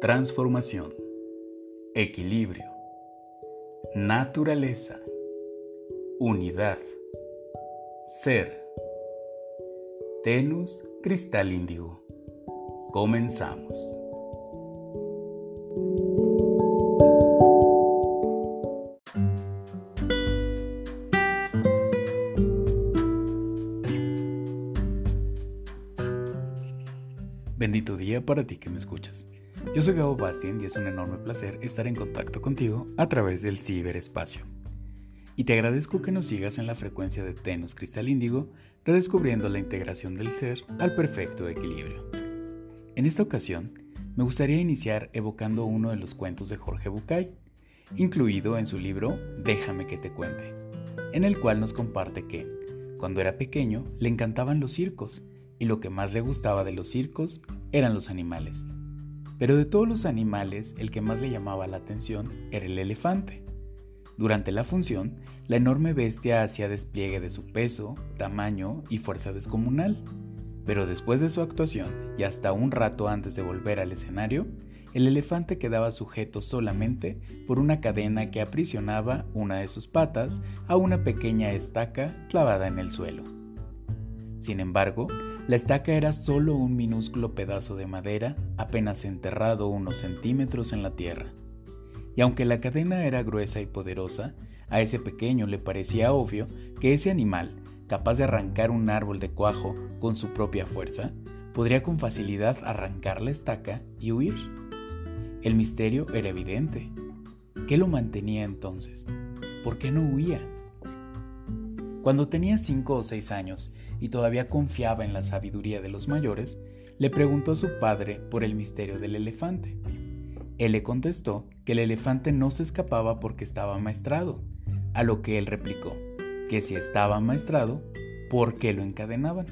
Transformación. Equilibrio. Naturaleza. Unidad. Ser. Tenus cristal índigo. Comenzamos. Bendito día para ti que me escuchas. Yo soy Gabo Bastien y es un enorme placer estar en contacto contigo a través del ciberespacio. Y te agradezco que nos sigas en la frecuencia de Tenus Cristal Índigo, redescubriendo la integración del ser al perfecto equilibrio. En esta ocasión, me gustaría iniciar evocando uno de los cuentos de Jorge Bucay, incluido en su libro Déjame que te cuente, en el cual nos comparte que, cuando era pequeño, le encantaban los circos y lo que más le gustaba de los circos eran los animales. Pero de todos los animales, el que más le llamaba la atención era el elefante. Durante la función, la enorme bestia hacía despliegue de su peso, tamaño y fuerza descomunal. Pero después de su actuación, y hasta un rato antes de volver al escenario, el elefante quedaba sujeto solamente por una cadena que aprisionaba una de sus patas a una pequeña estaca clavada en el suelo. Sin embargo, la estaca era solo un minúsculo pedazo de madera apenas enterrado unos centímetros en la tierra. Y aunque la cadena era gruesa y poderosa, a ese pequeño le parecía obvio que ese animal, capaz de arrancar un árbol de cuajo con su propia fuerza, podría con facilidad arrancar la estaca y huir. El misterio era evidente. ¿Qué lo mantenía entonces? ¿Por qué no huía? Cuando tenía cinco o seis años y todavía confiaba en la sabiduría de los mayores, le preguntó a su padre por el misterio del elefante. Él le contestó que el elefante no se escapaba porque estaba amaestrado, a lo que él replicó que si estaba amaestrado, ¿por qué lo encadenaban?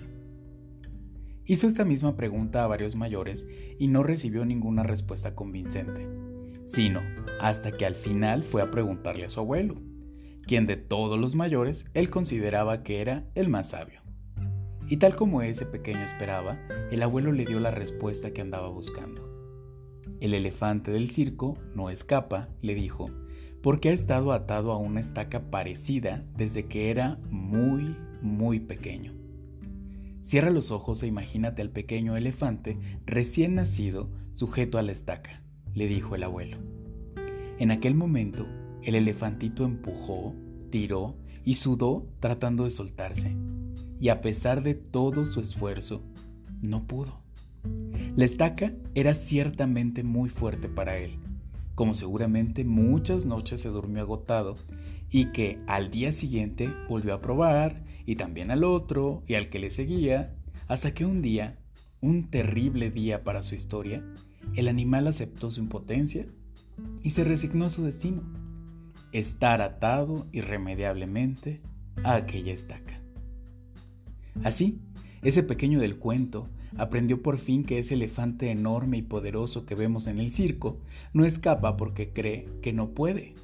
Hizo esta misma pregunta a varios mayores y no recibió ninguna respuesta convincente, sino hasta que al final fue a preguntarle a su abuelo, quien de todos los mayores él consideraba que era el más sabio. Y tal como ese pequeño esperaba, el abuelo le dio la respuesta que andaba buscando. El elefante del circo no escapa, le dijo, porque ha estado atado a una estaca parecida desde que era muy, muy pequeño. Cierra los ojos e imagínate al pequeño elefante recién nacido sujeto a la estaca, le dijo el abuelo. En aquel momento, el elefantito empujó, tiró y sudó tratando de soltarse y a pesar de todo su esfuerzo, no pudo. La estaca era ciertamente muy fuerte para él, como seguramente muchas noches se durmió agotado y que al día siguiente volvió a probar y también al otro y al que le seguía, hasta que un día, un terrible día para su historia, el animal aceptó su impotencia y se resignó a su destino, estar atado irremediablemente a aquella estaca. Así, ese pequeño del cuento aprendió por fin que ese elefante enorme y poderoso que vemos en el circo no escapa porque cree que no puede.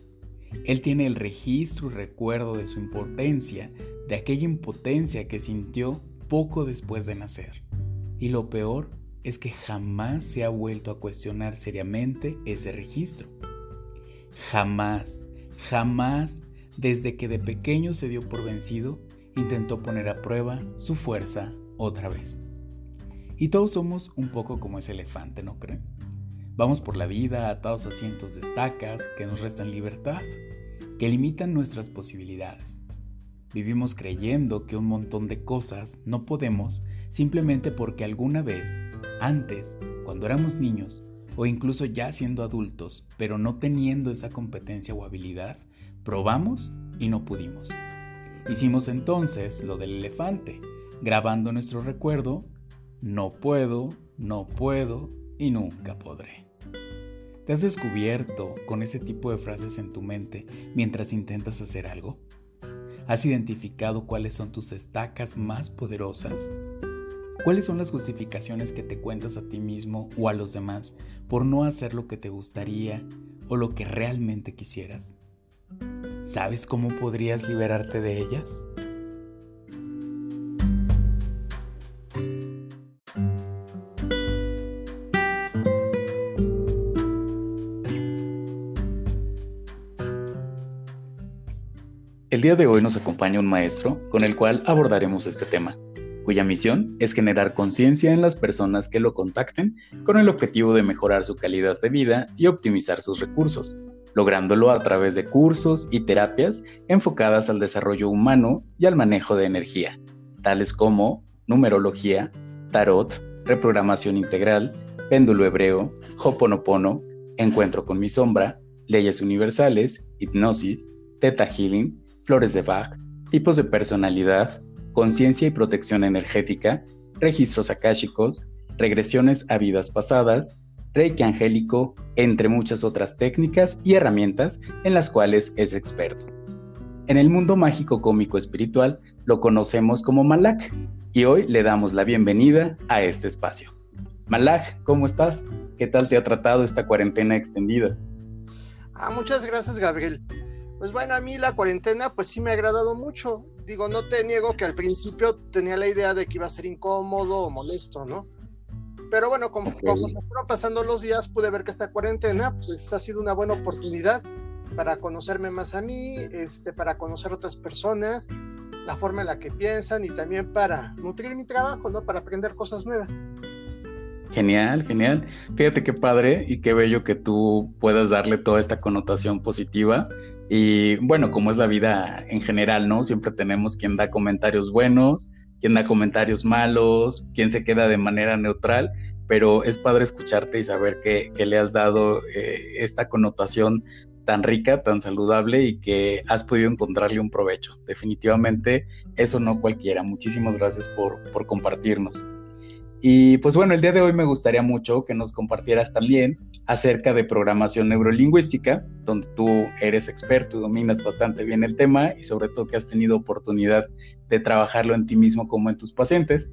Él tiene el registro y recuerdo de su impotencia, de aquella impotencia que sintió poco después de nacer. Y lo peor es que jamás se ha vuelto a cuestionar seriamente ese registro. Jamás, jamás, desde que de pequeño se dio por vencido, intentó poner a prueba su fuerza otra vez. Y todos somos un poco como ese elefante, ¿no creen? Vamos por la vida atados a cientos de estacas que nos restan libertad, que limitan nuestras posibilidades. Vivimos creyendo que un montón de cosas no podemos simplemente porque alguna vez, antes, cuando éramos niños, o incluso ya siendo adultos, pero no teniendo esa competencia o habilidad, probamos y no pudimos. Hicimos entonces lo del elefante, grabando nuestro recuerdo, no puedo, no puedo y nunca podré. ¿Te has descubierto con ese tipo de frases en tu mente mientras intentas hacer algo? ¿Has identificado cuáles son tus estacas más poderosas? ¿Cuáles son las justificaciones que te cuentas a ti mismo o a los demás por no hacer lo que te gustaría o lo que realmente quisieras? ¿Sabes cómo podrías liberarte de ellas? El día de hoy nos acompaña un maestro con el cual abordaremos este tema, cuya misión es generar conciencia en las personas que lo contacten con el objetivo de mejorar su calidad de vida y optimizar sus recursos, lográndolo a través de cursos y terapias enfocadas al desarrollo humano y al manejo de energía, tales como numerología, tarot, reprogramación integral, péndulo hebreo, hoponopono, encuentro con mi sombra, leyes universales, hipnosis, teta healing, flores de Bach, tipos de personalidad, conciencia y protección energética, registros akáshicos, regresiones a vidas pasadas, reiki angélico, entre muchas otras técnicas y herramientas en las cuales es experto. En el mundo mágico cómico espiritual lo conocemos como Malak y hoy le damos la bienvenida a este espacio. Malak, ¿cómo estás? ¿Qué tal te ha tratado esta cuarentena extendida? Ah, muchas gracias, Gabriel. Pues bueno, a mí la cuarentena pues sí me ha agradado mucho. Digo, no te niego que al principio tenía la idea de que iba a ser incómodo o molesto, ¿no? Pero bueno, como, como se fueron pasando los días, pude ver que esta cuarentena pues ha sido una buena oportunidad para conocerme más a mí, este, para conocer otras personas, la forma en la que piensan y también para nutrir mi trabajo, ¿no? Para aprender cosas nuevas. Genial, genial. Fíjate qué padre y qué bello que tú puedas darle toda esta connotación positiva. Y bueno, como es la vida en general, ¿no? Siempre tenemos quien da comentarios buenos, quien da comentarios malos, quien se queda de manera neutral, pero es padre escucharte y saber que, le has dado eh, esta connotación tan rica, tan saludable y que has podido encontrarle un provecho. Definitivamente eso no cualquiera. Muchísimas gracias por compartirnos. Y pues bueno, el día de hoy me gustaría mucho que nos compartieras también acerca de programación neurolingüística, donde tú eres experto y dominas bastante bien el tema y sobre todo que has tenido oportunidad de trabajarlo en ti mismo como en tus pacientes.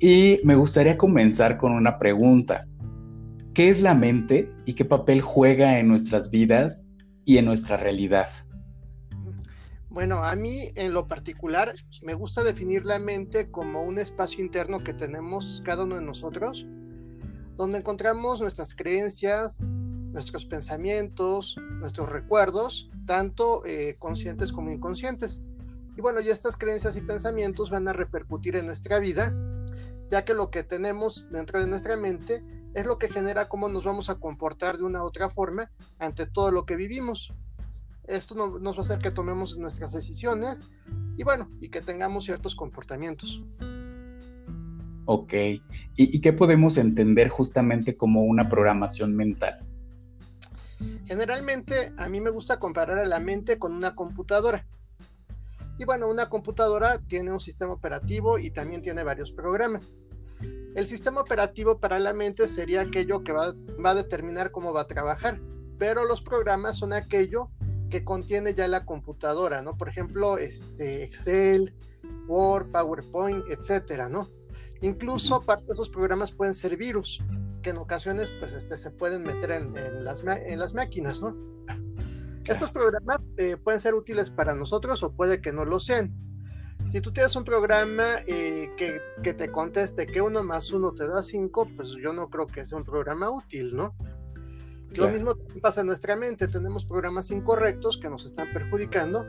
Y me gustaría comenzar con una pregunta. ¿Qué es la mente y qué papel juega en nuestras vidas y en nuestra realidad? Bueno, a mí en lo particular me gusta definir la mente como un espacio interno que tenemos cada uno de nosotros, donde encontramos nuestras creencias, nuestros pensamientos, nuestros recuerdos, tanto eh, conscientes como inconscientes. Y bueno, y estas creencias y pensamientos van a repercutir en nuestra vida, ya que lo que tenemos dentro de nuestra mente es lo que genera cómo nos vamos a comportar de una u otra forma ante todo lo que vivimos. Esto nos va a hacer que tomemos nuestras decisiones y bueno, y que tengamos ciertos comportamientos. Ok, ¿Y, qué podemos entender justamente como una programación mental? Generalmente a mí me gusta comparar a la mente con una computadora. Y bueno, una computadora tiene un sistema operativo y también tiene varios programas. El sistema operativo para la mente sería aquello que va, va a determinar cómo va a trabajar, pero los programas son aquello que contiene ya la computadora, ¿no? Por ejemplo, este, Excel, Word, PowerPoint, etcétera, ¿no? Incluso parte de esos programas pueden ser virus, que en ocasiones pues este, se pueden meter en, las, en las máquinas, ¿no? Estos programas eh, pueden ser útiles para nosotros o puede que no lo sean. Si tú tienes un programa eh, que, que, te conteste que uno más uno te da cinco, pues yo no creo que sea un programa útil, ¿no? Lo mismo pasa en nuestra mente, tenemos programas incorrectos que nos están perjudicando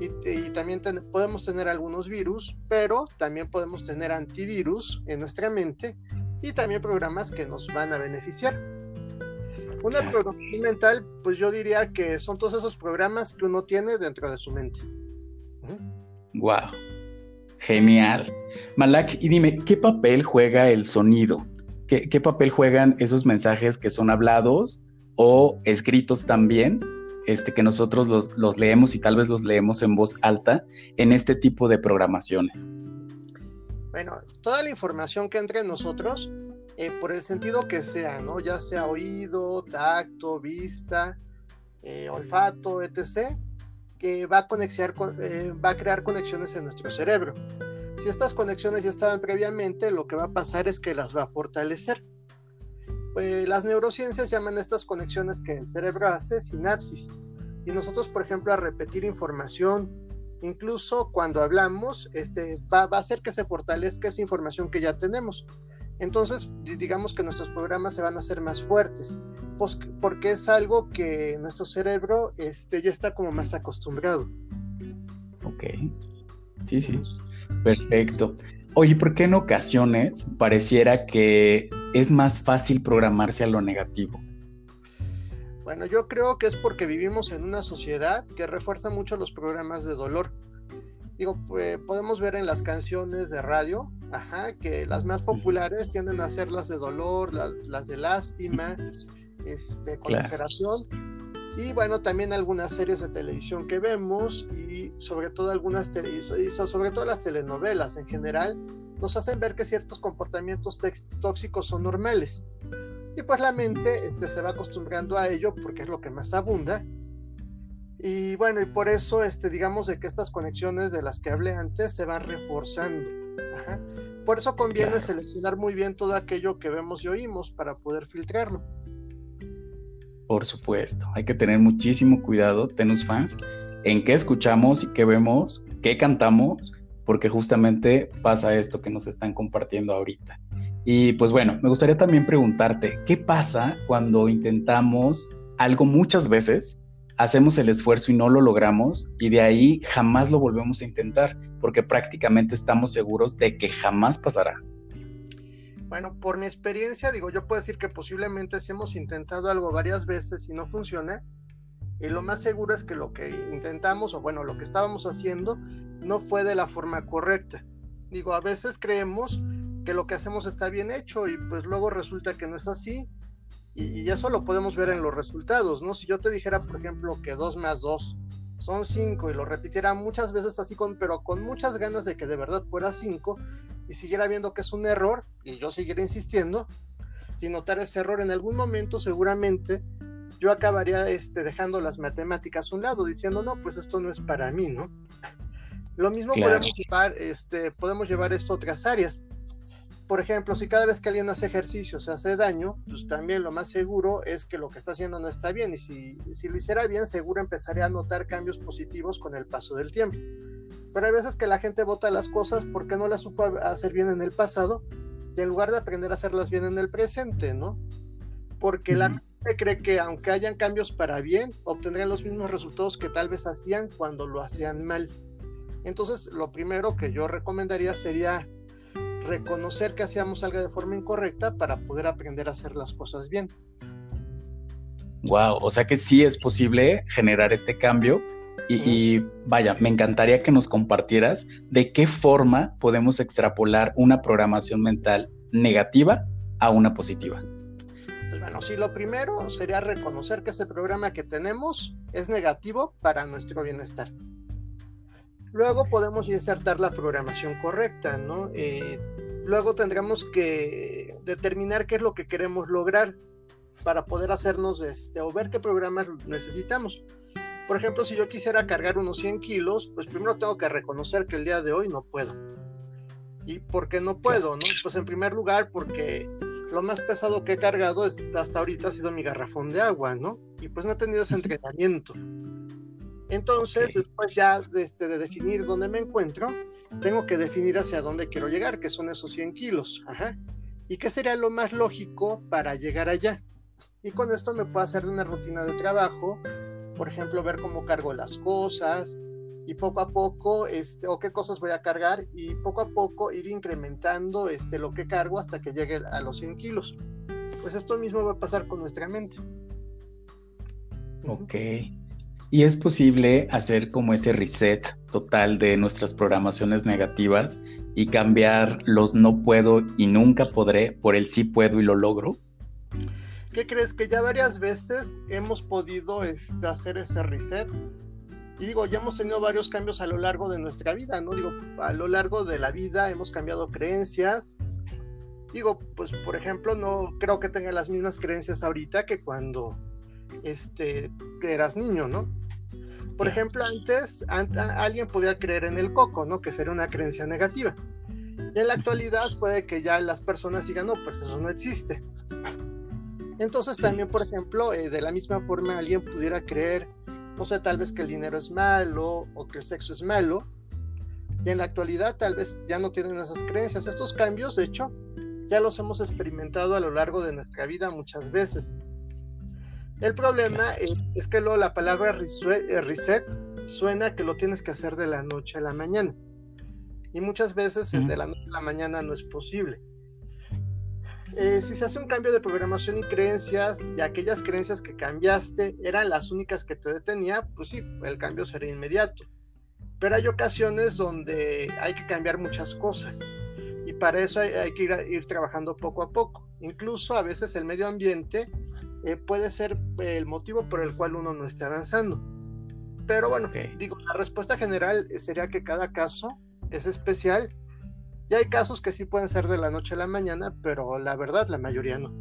y, también podemos tener algunos virus, pero también podemos tener antivirus en nuestra mente y también programas que nos van a beneficiar. Una programación mental, pues yo diría que son todos esos programas que uno tiene dentro de su mente. Wow, genial. Malak, y dime, ¿qué papel juega el sonido? ¿Qué, ¿Qué, papel juegan esos mensajes que son hablados o escritos también, este, que nosotros los, leemos y tal vez los leemos en voz alta en este tipo de programaciones. Bueno, toda la información que entre en nosotros, eh, por el sentido que sea, ¿no? Ya sea oído, tacto, vista, eh, olfato, etc., que va a, eh, va a crear conexiones en nuestro cerebro. Si estas conexiones ya estaban previamente, lo que va a pasar es que las va a fortalecer. Pues, las neurociencias llaman estas conexiones que el cerebro hace sinapsis. Y nosotros, por ejemplo, a repetir información, incluso cuando hablamos, este, va, va a hacer que se fortalezca esa información que ya tenemos. Entonces, digamos que nuestros programas se van a hacer más fuertes, pues, porque es algo que nuestro cerebro este, ya está como más acostumbrado. Ok. Sí, sí. Perfecto. Oye, ¿por qué en ocasiones pareciera que es más fácil programarse a lo negativo? Bueno, yo creo que es porque vivimos en una sociedad que refuerza mucho los programas de dolor. Digo, pues, podemos ver en las canciones de radio, ajá, que las más populares tienden a ser las de dolor, las de lástima, este, conmiseración. Y bueno, también algunas series de televisión que vemos y sobre todo algunas y sobre todo las telenovelas en general nos hacen ver que ciertos comportamientos tóxicos son normales. Y pues la mente este, se va acostumbrando a ello porque es lo que más abunda. Y bueno, y por eso este, digamos de que estas conexiones de las que hablé antes se van reforzando. Por eso conviene seleccionar muy bien todo aquello que vemos y oímos para poder filtrarlo. Por supuesto, hay que tener muchísimo cuidado, tenus fans, en qué escuchamos y qué vemos, qué cantamos, porque justamente pasa esto que nos están compartiendo ahorita. Y pues bueno, me gustaría también preguntarte, ¿qué pasa cuando intentamos algo muchas veces, hacemos el esfuerzo y no lo logramos y de ahí jamás lo volvemos a intentar, porque prácticamente estamos seguros de que jamás pasará? Bueno, por mi experiencia, digo, yo puedo decir que posiblemente si hemos intentado algo varias veces y no funciona, y lo más seguro es que lo que intentamos, o bueno, lo que estábamos haciendo, no fue de la forma correcta. Digo, a veces creemos que lo que hacemos está bien hecho y pues luego resulta que no es así. Y, y eso lo podemos ver en los resultados, ¿no? Si yo te dijera, por ejemplo, que 2 más 2 son 5 y lo repitiera muchas veces así, con, pero con muchas ganas de que de verdad fuera 5, y siguiera viendo que es un error y yo siguiera insistiendo, sin notar ese error en algún momento seguramente yo acabaría este, dejando las matemáticas a un lado, diciendo, no, pues esto no es para mí, ¿no? Lo mismo podemos, llevar, este, podemos llevar esto a otras áreas. Por ejemplo, si cada vez que alguien hace ejercicio se hace daño, pues también lo más seguro es que lo que está haciendo no está bien. Y si, si lo hiciera bien, seguro empezaría a notar cambios positivos con el paso del tiempo. Pero hay veces que la gente vota las cosas porque no las supo hacer bien en el pasado y en lugar de aprender a hacerlas bien en el presente, ¿no? Porque la gente cree que aunque hayan cambios para bien, obtendrán los mismos resultados que tal vez hacían cuando lo hacían mal. Entonces, lo primero que yo recomendaría sería reconocer que hacíamos algo de forma incorrecta para poder aprender a hacer las cosas bien. Wow, o sea que sí es posible generar este cambio y, vaya, me encantaría que nos compartieras de qué forma podemos extrapolar una programación mental negativa a una positiva. Bueno, sí, lo primero sería reconocer que ese programa que tenemos es negativo para nuestro bienestar. Luego podemos insertar la programación correcta, ¿no? Eh, luego tendremos que determinar qué es lo que queremos lograr para poder hacernos este, o ver qué programas necesitamos. Por ejemplo, si yo quisiera cargar unos 100 kilos, pues primero tengo que reconocer que el día de hoy no puedo. ¿Y por qué no puedo? No? Pues en primer lugar porque lo más pesado que he cargado es, hasta ahorita ha sido mi garrafón de agua, ¿no? Y pues no he tenido ese entrenamiento. Entonces, después ya de, este, de definir dónde me encuentro, tengo que definir hacia dónde quiero llegar, que son esos 100 kilos. Ajá. ¿Y qué sería lo más lógico para llegar allá? Y con esto me puedo hacer una rutina de trabajo por ejemplo, ver cómo cargo las cosas y poco a poco, este, o qué cosas voy a cargar y poco a poco ir incrementando este, lo que cargo hasta que llegue a los 100 kilos. Pues esto mismo va a pasar con nuestra mente. Ok. ¿Y es posible hacer como ese reset total de nuestras programaciones negativas y cambiar los no puedo y nunca podré por el sí puedo y lo logro? ¿Qué crees? Que ya varias veces hemos podido este, hacer ese reset. Y digo, ya hemos tenido varios cambios a lo largo de nuestra vida, ¿no? Digo, a lo largo de la vida hemos cambiado creencias. Digo, pues por ejemplo, no creo que tenga las mismas creencias ahorita que cuando este, eras niño, ¿no? Por ejemplo, antes alguien podía creer en el coco, ¿no? Que sería una creencia negativa. Y en la actualidad puede que ya las personas digan, no, pues eso no existe. Entonces también, por ejemplo, eh, de la misma forma alguien pudiera creer, no sé, tal vez que el dinero es malo o que el sexo es malo, y en la actualidad tal vez ya no tienen esas creencias. Estos cambios, de hecho, ya los hemos experimentado a lo largo de nuestra vida muchas veces. El problema eh, es que luego la palabra reset suena que lo tienes que hacer de la noche a la mañana. Y muchas veces de la noche a la mañana no es posible. Eh, si se hace un cambio de programación y creencias, y aquellas creencias que cambiaste eran las únicas que te detenía, pues sí, el cambio sería inmediato. Pero hay ocasiones donde hay que cambiar muchas cosas y para eso hay, que ir, trabajando poco a poco. Incluso a veces el medio ambiente eh, puede ser el motivo por el cual uno no esté avanzando. Pero bueno, digo, la respuesta general sería que cada caso es especial y hay casos que sí pueden ser de la noche a la mañana, pero la verdad la mayoría no.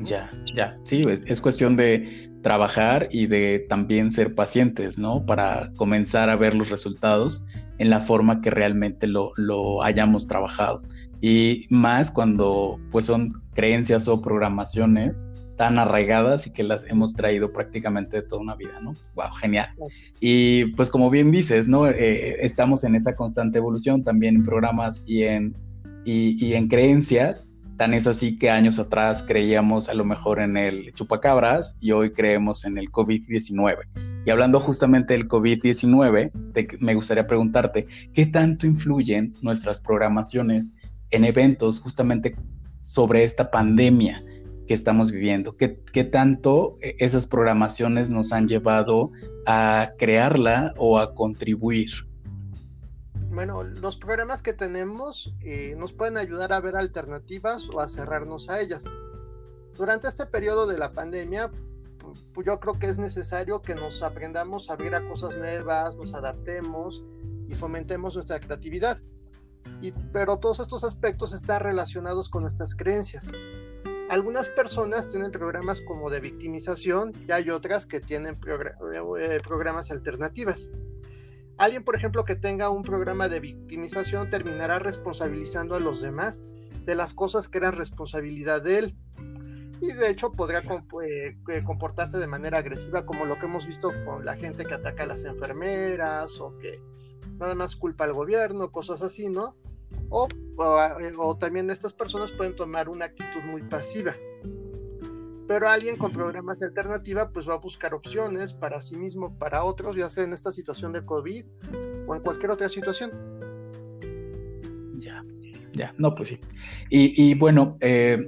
Ya, ya, sí, es, cuestión de trabajar y de también ser pacientes, ¿no? Para comenzar a ver los resultados en la forma que realmente lo, lo hayamos trabajado. Y más cuando pues son creencias o programaciones tan arraigadas y que las hemos traído prácticamente toda una vida, ¿no? Wow, genial. Y pues como bien dices, ¿no? Eh, estamos en esa constante evolución también en programas y en, y, en creencias. Tan es así que años atrás creíamos a lo mejor en el chupacabras y hoy creemos en el COVID-19. Y hablando justamente del COVID-19, me gustaría preguntarte, ¿qué tanto influyen nuestras programaciones en eventos justamente sobre esta pandemia? Que estamos viviendo, qué, qué tanto eh, esas programaciones nos han llevado a crearla o a contribuir. Bueno, los programas que tenemos eh, nos pueden ayudar a ver alternativas o a cerrarnos a ellas. Durante este periodo de la pandemia, yo creo que es necesario que nos aprendamos a abrir a cosas nuevas, nos adaptemos y fomentemos nuestra creatividad. Y, pero todos estos aspectos están relacionados con nuestras creencias. Algunas personas tienen programas como de victimización y hay otras que tienen eh, programas alternativas. Alguien, por ejemplo, que tenga un programa de victimización terminará responsabilizando a los demás de las cosas que eran responsabilidad de él. Y de hecho podría eh, eh, comportarse de manera agresiva, como lo que hemos visto con la gente que ataca a las enfermeras o que nada más culpa al gobierno, cosas así, ¿no? Eh, o, también estas personas pueden tomar una actitud muy pasiva. Pero alguien con programas de alternativa pues va a buscar opciones para sí mismo, para otros, ya sea en esta situación de COVID o en cualquier otra situación. Ya, ya, no, pues sí. Y, bueno, eh,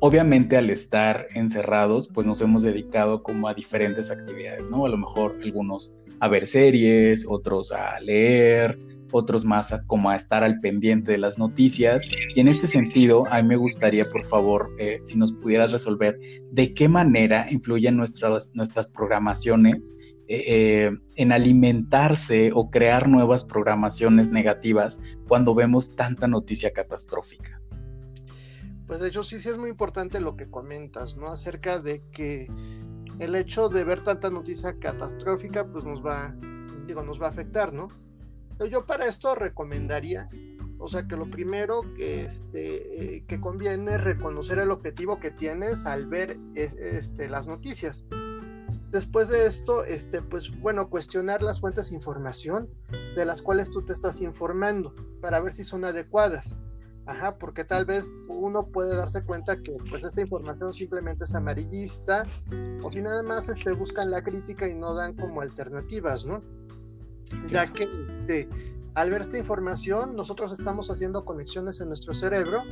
obviamente al estar encerrados, pues nos hemos dedicado como a diferentes actividades, ¿no? A lo mejor algunos a ver series, otros a leer, otros más como a estar al pendiente de las noticias. Y en este sentido, a mí me gustaría, por favor, eh, si nos pudieras resolver de qué manera influyen nuestras, nuestras programaciones eh, eh, en alimentarse o crear nuevas programaciones negativas cuando vemos tanta noticia catastrófica. Pues de hecho sí, sí es muy importante lo que comentas, ¿no? Acerca de que el hecho de ver tanta noticia catastrófica, pues nos va, digo, nos va a afectar, ¿no? Yo para esto recomendaría, o sea, que lo primero este, eh, que conviene reconocer el objetivo que tienes al ver este, las noticias. Después de esto, este, pues bueno, cuestionar las fuentes de información de las cuales tú te estás informando para ver si son adecuadas. Ajá, porque tal vez uno puede darse cuenta que pues esta información simplemente es amarillista o si nada más este, buscan la crítica y no dan como alternativas, ¿no? Ya que este, al ver esta información nosotros estamos haciendo conexiones en nuestro cerebro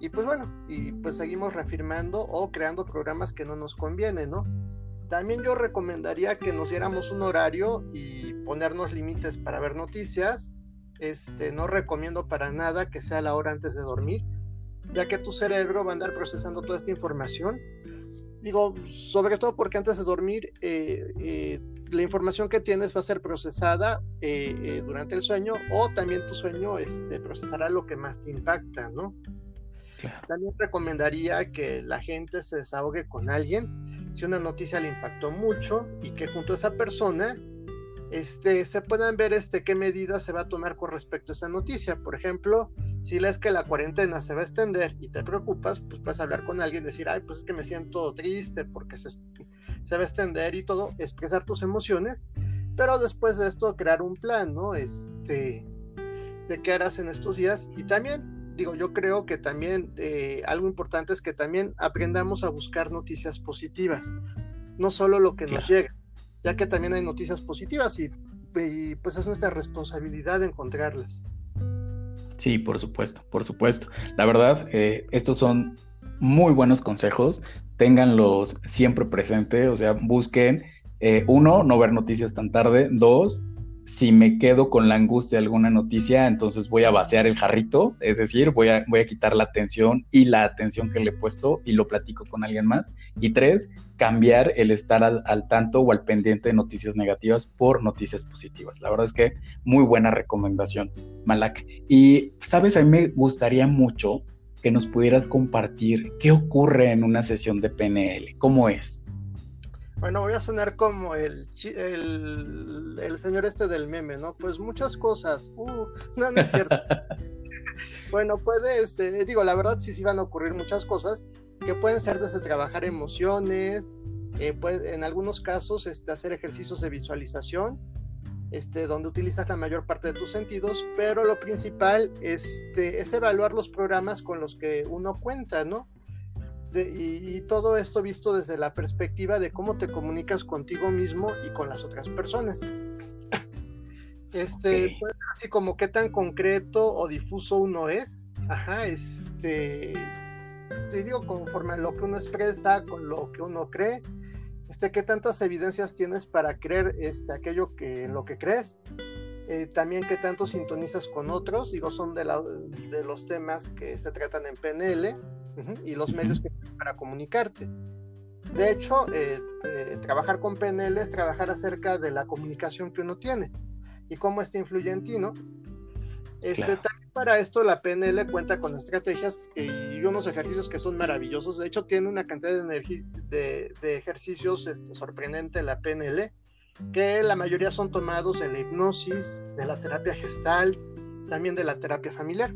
y pues bueno, y pues seguimos reafirmando o creando programas que no nos convienen, ¿no? También yo recomendaría que nos diéramos un horario y ponernos límites para ver noticias. Este, no recomiendo para nada que sea la hora antes de dormir, ya que tu cerebro va a andar procesando toda esta información. Digo, sobre todo porque antes de dormir eh, eh, la información que tienes va a ser procesada eh, durante el sueño o también tu sueño este, procesará lo que más te impacta, ¿no? También recomendaría que la gente se desahogue con alguien si una noticia le impactó mucho y que junto a esa persona este, se puedan ver este, qué medidas se va a tomar con respecto a esa noticia. Por ejemplo, si lees que la cuarentena se va a extender y te preocupas, pues puedes hablar con alguien, decir, ay, pues es que me siento triste porque se, se va a extender y todo, expresar tus emociones, pero después de esto crear un plan, ¿no? Este, de qué harás en estos días y también, digo, yo creo que también eh, algo importante es que también aprendamos a buscar noticias positivas, no solo lo que nos llega. Ya que también hay noticias positivas y, pues es nuestra responsabilidad encontrarlas. Sí, por supuesto, por supuesto. La verdad, eh, estos son muy buenos consejos, ténganlos siempre presente, o sea, busquen, eh, uno, no ver noticias tan tarde, dos, si me quedo con la angustia de alguna noticia, entonces voy a vaciar el jarrito, es decir, voy a, voy a quitar la atención y la atención que le he puesto y lo platico con alguien más. Y tres, cambiar el estar al, al, tanto o al pendiente de noticias negativas por noticias positivas. La verdad es que muy buena recomendación, Malak. Y, sabes, a mí me gustaría mucho que nos pudieras compartir qué ocurre en una sesión de PNL, cómo es. Bueno, voy a sonar como el, el, señor este del meme, ¿no? Pues muchas cosas. Uh, no, no es cierto. bueno, puede, este, digo, la verdad sí sí van a ocurrir muchas cosas que pueden ser desde trabajar emociones, eh, en algunos casos este, hacer ejercicios de visualización, este, donde utilizas la mayor parte de tus sentidos, pero lo principal este, es evaluar los programas con los que uno cuenta, ¿no? Y, todo esto visto desde la perspectiva de cómo te comunicas contigo mismo y con las otras personas. Este, puede ser así como qué tan concreto o difuso uno es. Ajá, este, te digo, conforme a lo que uno expresa, con lo que uno cree, este, qué tantas evidencias tienes para creer este, aquello que lo que crees. Eh, también qué tanto sintonizas con otros, digo, son de, de los temas que se tratan en PNL y los medios que para comunicarte. De hecho, eh, eh, trabajar con PNL es trabajar acerca de la comunicación que uno tiene y cómo este influye en ti, ¿no? Este, para esto la PNL cuenta con estrategias y unos ejercicios que son maravillosos. De hecho, tiene una cantidad de, de, de ejercicios este, sorprendente la PNL, que la mayoría son tomados de la hipnosis, de la terapia gestal, también de la terapia familiar.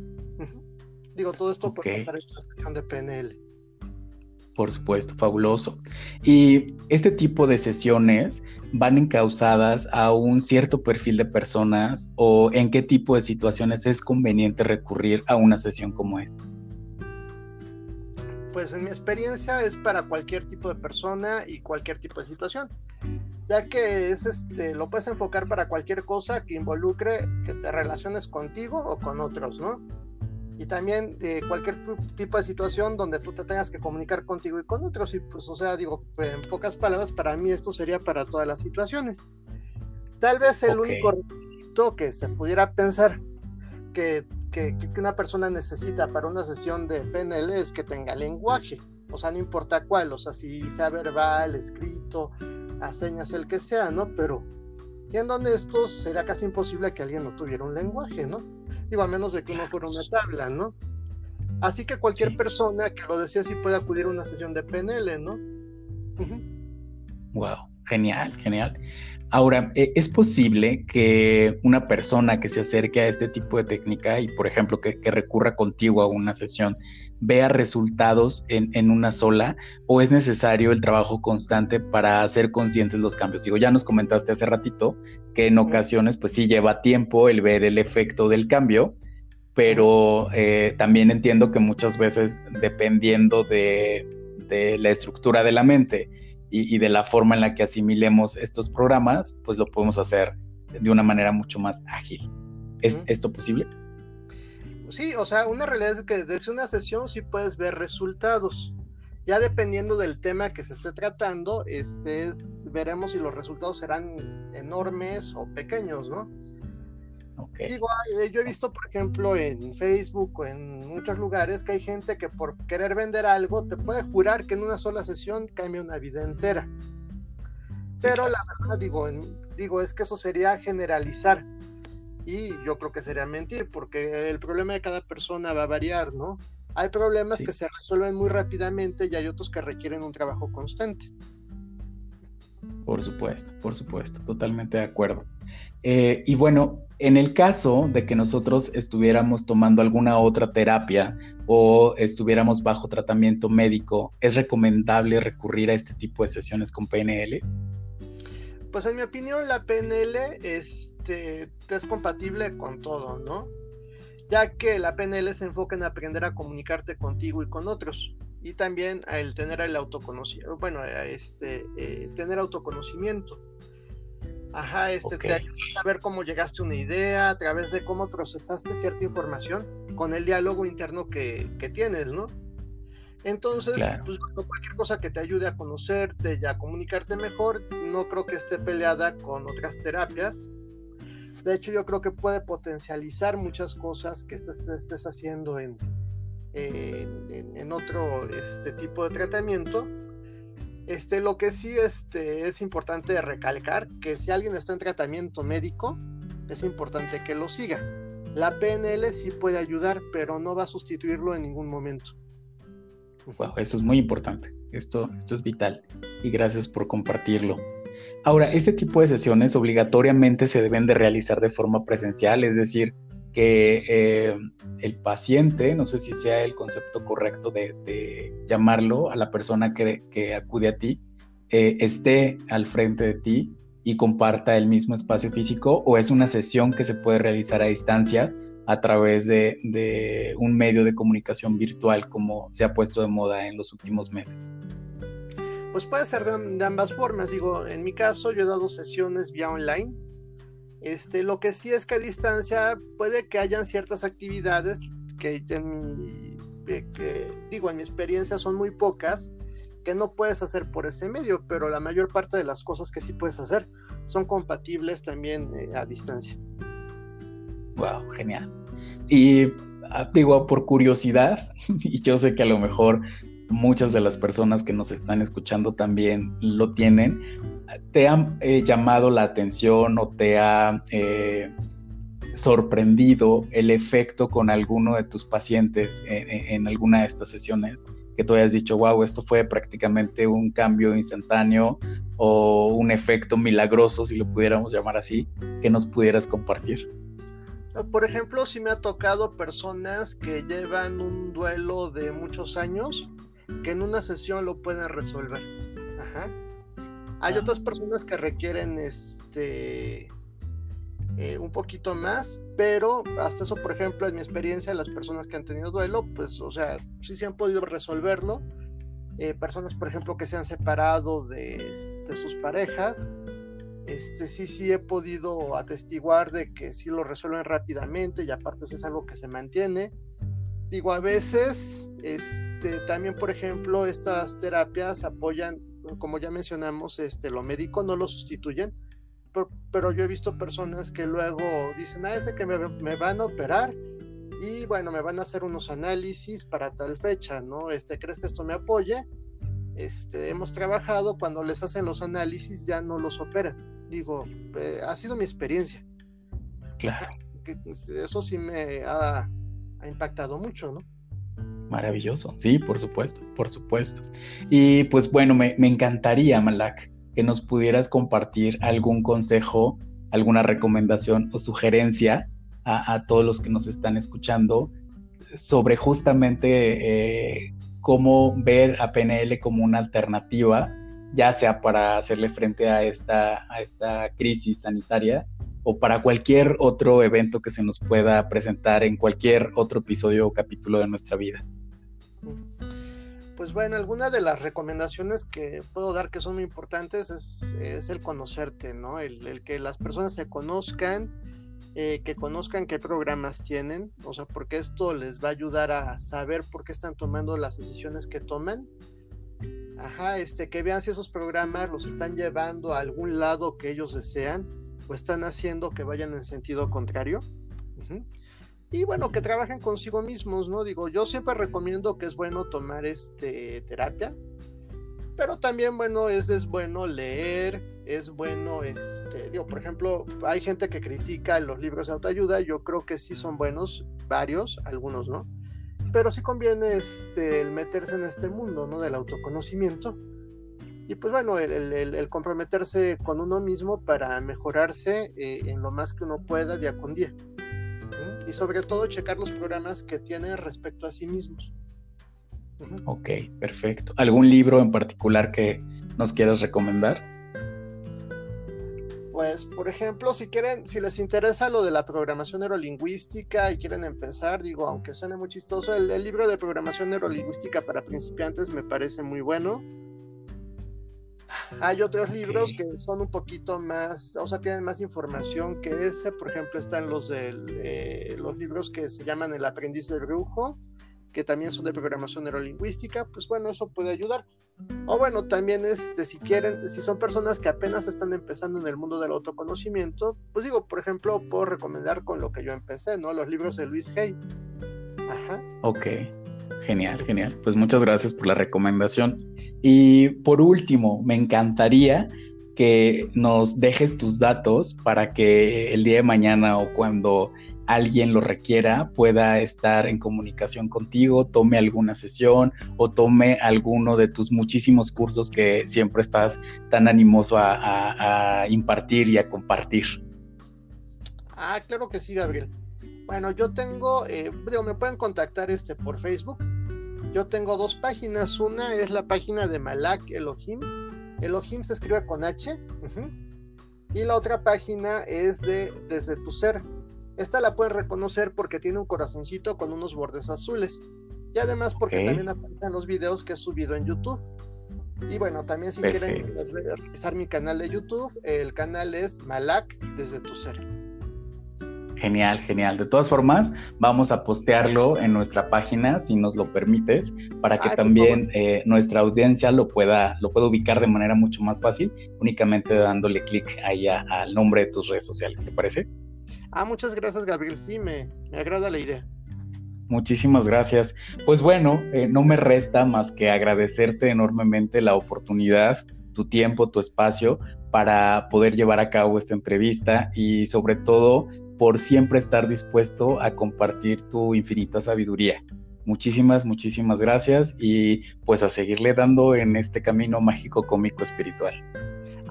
Digo, todo esto por pasar en la sesión de PNL. Por supuesto, fabuloso. Y este tipo de sesiones van encausadas a un cierto perfil de personas o en qué tipo de situaciones es conveniente recurrir a una sesión como esta. Pues en mi experiencia es para cualquier tipo de persona y cualquier tipo de situación, ya que es este, lo puedes enfocar para cualquier cosa que involucre que te relaciones contigo o con otros, ¿no? Y también de cualquier tipo de situación donde tú te tengas que comunicar contigo y con otros. Y pues, o sea, digo, en pocas palabras, para mí esto sería para todas las situaciones. Tal vez el único requisito que se pudiera pensar que, que, que, una persona necesita para una sesión de PNL es que tenga lenguaje. O sea, no importa cuál, o sea, si sea verbal, escrito, a señas, el que sea, ¿no? Pero siendo honestos, sería casi imposible que alguien no tuviera un lenguaje, ¿no? Digo, a menos de que uno fuera una tabla, ¿no? Así que cualquier persona que lo desee sí puede acudir a una sesión de PNL, ¿no? Wow, genial, genial. Ahora, ¿e-, ¿es posible que una persona que se acerque a este tipo de técnica y, por ejemplo, que, recurra contigo a una sesión, vea resultados en, en, una sola o es necesario el trabajo constante para hacer conscientes los cambios? Digo, ya nos comentaste hace ratito que en ocasiones, pues sí lleva tiempo el ver el efecto del cambio, pero eh, también entiendo que muchas veces, dependiendo de, de la estructura de la mente, y, de la forma en la que asimilemos estos programas, pues lo podemos hacer de una manera mucho más ágil. ¿Es esto posible? Sí, o sea, una realidad es que desde una sesión sí puedes ver resultados. Ya dependiendo del tema que se esté tratando, este veremos si los resultados serán enormes o pequeños, ¿no? Digo, eh, yo he visto, por ejemplo, en Facebook o en muchos lugares que hay gente que por querer vender algo te puede jurar que en una sola sesión cambia una vida entera. Pero la verdad, digo, digo, es que eso sería generalizar. Y yo creo que sería mentir, porque el problema de cada persona va a variar, ¿no? Hay problemas que se resuelven muy rápidamente y hay otros que requieren un trabajo constante. Por supuesto, por supuesto, totalmente de acuerdo. Eh, y bueno, en el caso de que nosotros estuviéramos tomando alguna otra terapia o estuviéramos bajo tratamiento médico, ¿es recomendable recurrir a este tipo de sesiones con PNL? Pues en mi opinión la PNL este, es compatible con todo, ¿no? Ya que la PNL se enfoca en aprender a comunicarte contigo y con otros y también el tener el autoconocimiento, bueno, este, eh, tener autoconocimiento Ajá, este te ayuda a saber cómo llegaste a una idea, a través de cómo procesaste cierta información con el diálogo interno que, tienes, ¿no? Entonces, pues cualquier cosa que te ayude a conocerte y a comunicarte mejor, no creo que esté peleada con otras terapias. De hecho, yo creo que puede potencializar muchas cosas que estés, estés haciendo en, en, otro este, tipo de tratamiento este, lo que sí este, es importante recalcar que si alguien está en tratamiento médico, es importante que lo siga. La PNL sí puede ayudar, pero no va a sustituirlo en ningún momento. Eso es muy importante. Esto, esto es vital. Y gracias por compartirlo. Ahora, este tipo de sesiones obligatoriamente se deben de realizar de forma presencial, es decir, que eh, el paciente, no sé si sea el concepto correcto de, llamarlo a la persona que, acude a ti, eh, esté al frente de ti y comparta el mismo espacio físico o es una sesión que se puede realizar a distancia a través de, un medio de comunicación virtual como se ha puesto de moda en los últimos meses. Pues puede ser de ambas formas. Digo, en mi caso yo he dado sesiones vía online este, lo que sí es que a distancia puede que hayan ciertas actividades que, digo, en mi experiencia son muy pocas, que no puedes hacer por ese medio, pero la mayor parte de las cosas que sí puedes hacer son compatibles también eh, a distancia. Wow, genial. Y ah, digo, por curiosidad, y yo sé que a lo mejor muchas de las personas que nos están escuchando también lo tienen, ¿Te ha eh, llamado la atención o te ha eh, sorprendido el efecto con alguno de tus pacientes en, alguna de estas sesiones? Que tú hayas dicho, wow, esto fue prácticamente un cambio instantáneo o un efecto milagroso, si lo pudiéramos llamar así, que nos pudieras compartir. Por ejemplo, si me ha tocado personas que llevan un duelo de muchos años, que en una sesión lo pueden resolver. Ajá. Hay otras personas que requieren este eh, un poquito más, pero hasta eso, por ejemplo, en mi experiencia, las personas que han tenido duelo, pues, o sea, sí se han podido resolverlo. Eh, personas, por ejemplo, que se han separado de, de, sus parejas, este, sí, sí he podido atestiguar de que sí lo resuelven rápidamente y aparte es algo que se mantiene. Digo, a veces, este, también, por ejemplo, estas terapias apoyan como ya mencionamos, este, lo médico no lo sustituyen, pero, yo he visto personas que luego dicen, ah, es de que me, van a operar y bueno, me van a hacer unos análisis para tal fecha, ¿no? Este, ¿crees que esto me apoye? Este, hemos trabajado, cuando les hacen los análisis ya no los operan. Digo, eh, ha sido mi experiencia. Claro. eso sí me ha impactado mucho, ¿no? Maravilloso, sí, por supuesto, por supuesto. Y pues bueno, me, encantaría, Malak, que nos pudieras compartir algún consejo, alguna recomendación o sugerencia a, todos los que nos están escuchando sobre justamente eh, cómo ver a PNL como una alternativa, ya sea para hacerle frente a esta, a crisis sanitaria o para cualquier otro evento que se nos pueda presentar en cualquier otro episodio o capítulo de nuestra vida. Pues bueno, algunas de las recomendaciones que puedo dar que son muy importantes es, el conocerte, ¿no? El, que las personas se conozcan, eh, que conozcan qué programas tienen, o sea, porque esto les va a ayudar a saber por qué están tomando las decisiones que toman. Ajá, este, que vean si esos programas los están llevando a algún lado que ellos desean o están haciendo que vayan en sentido contrario. Y bueno, que trabajen consigo mismos, ¿no? Digo, yo siempre recomiendo que es bueno tomar este terapia, pero también bueno, es, es bueno leer, es bueno, este, digo, por ejemplo, hay gente que critica los libros de autoayuda, yo creo que sí son buenos, varios, algunos no, pero sí conviene este, el meterse en este mundo, ¿no? Del autoconocimiento y pues bueno, el, comprometerse con uno mismo para mejorarse eh, en lo más que uno pueda día con día. Y sobre todo checar los programas que tiene respecto a sí mismos. Ok, perfecto. ¿Algún libro en particular que nos quieras recomendar? Pues, por ejemplo, si quieren, si les interesa lo de la programación neurolingüística y quieren empezar, digo, aunque suene muy chistoso, el libro de programación neurolingüística para principiantes me parece muy bueno Hay otros libros que son un poquito más, o sea, tienen más información que ese. Por ejemplo, están los, eh, los libros que se llaman El aprendiz del brujo, que también son de programación neurolingüística. Pues bueno, eso puede ayudar. O bueno, también este, si quieren, si son personas que apenas están empezando en el mundo del autoconocimiento, pues digo, por ejemplo, puedo recomendar con lo que yo empecé, ¿no? Los libros de Luis Hay. Ajá. Ok, genial, genial. Pues muchas gracias por la recomendación. Y por último, me encantaría que nos dejes tus datos para que el día de mañana o cuando alguien lo requiera, pueda estar en comunicación contigo, tome alguna sesión o tome alguno de tus muchísimos cursos que siempre estás tan animoso a, impartir y a compartir. Ah, claro que sí, Gabriel. Bueno, yo tengo, eh, me pueden contactar este por Facebook. Yo tengo dos páginas. Una es la página de Malak Elohim. Elohim se escribe con H. Y la otra página es de Desde tu Ser. Esta la pueden reconocer porque tiene un corazoncito con unos bordes azules. Y además porque también aparecen los videos que he subido en YouTube. Y bueno, también si quieren revisar mi canal de YouTube, el canal es Malak desde tu ser. Genial, genial. De todas formas, vamos a postearlo en nuestra página, si nos lo permites, para que también eh, nuestra audiencia lo pueda, lo pueda ubicar de manera mucho más fácil, únicamente dándole clic ahí al nombre de tus redes sociales. ¿Te parece? Ah, muchas gracias, Gabriel. Sí, me, agrada la idea. Muchísimas gracias. Pues bueno, eh, no me resta más que agradecerte enormemente la oportunidad, tu tiempo, tu espacio para poder llevar a cabo esta entrevista y sobre todo por siempre estar dispuesto a compartir tu infinita sabiduría. Muchísimas, muchísimas gracias y pues a seguirle dando en este camino mágico, cómico, espiritual.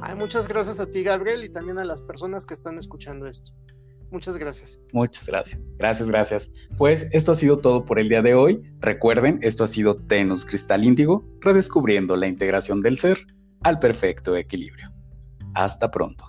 Ay, muchas gracias a ti, Gabriel, y también a las personas que están escuchando esto. Muchas gracias. Muchas gracias. Gracias, gracias. Pues esto ha sido todo por el día de hoy. Recuerden, esto ha sido Tenus Cristal Índigo, redescubriendo la integración del ser al perfecto equilibrio. Hasta pronto.